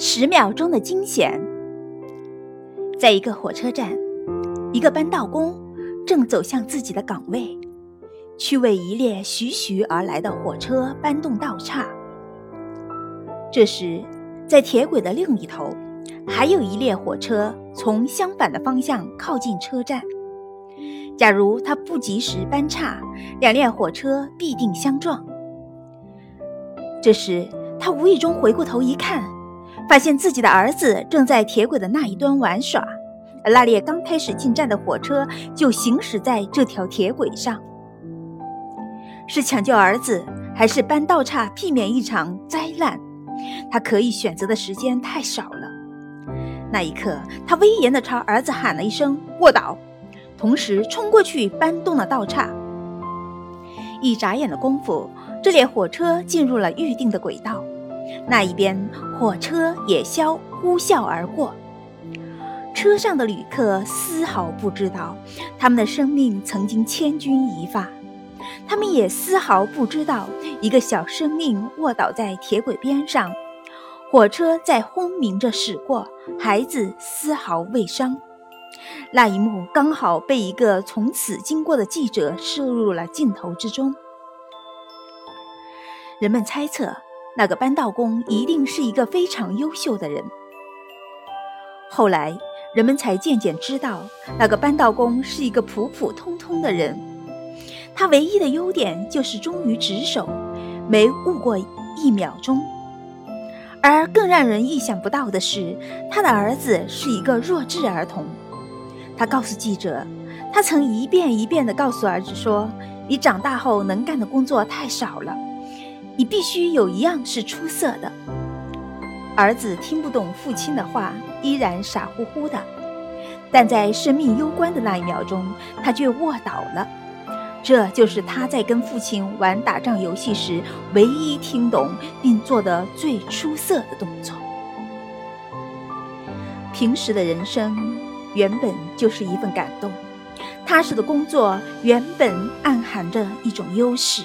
十秒钟的惊险。在一个火车站，一个搬道工正走向自己的岗位，去为一列徐徐而来的火车搬动道岔。这时，在铁轨的另一头，还有一列火车从相反的方向靠近车站。假如他不及时搬岔，两列火车必定相撞。这时，他无意中回过头一看，发现自己的儿子正在铁轨的那一端玩耍，而那列刚开始进站的火车就行驶在这条铁轨上。是抢救儿子，还是搬道岔避免一场灾难？他可以选择的时间太少了。那一刻，他威严地朝儿子喊了一声“卧倒”，同时冲过去搬动了道岔。一眨眼的功夫。这列火车进入了预定的轨道，那一边火车也消呼啸而过。车上的旅客丝毫不知道，他们的生命曾经千钧一发；他们也丝毫不知道，一个小生命卧倒在铁轨边上，火车在轰鸣着驶过，孩子丝毫未伤。那一幕刚好被一个从此经过的记者摄入了镜头之中。人们猜测，那个搬道工一定是一个非常优秀的人。后来，人们才渐渐知道，那个搬道工是一个普普通通的人。他唯一的优点就是忠于职守，没误过一秒钟。而更让人意想不到的是，他的儿子是一个弱智儿童。他告诉记者，他曾一遍一遍地告诉儿子说：“你长大后能干的工作太少了。”你必须有一样是出色的。儿子听不懂父亲的话，依然傻乎乎的，但在生命攸关的那一秒钟，他却卧倒了。这就是他在跟父亲玩打仗游戏时唯一听懂并做的最出色的动作。平时的人生原本就是一份感动，踏实的工作原本暗含着一种优势。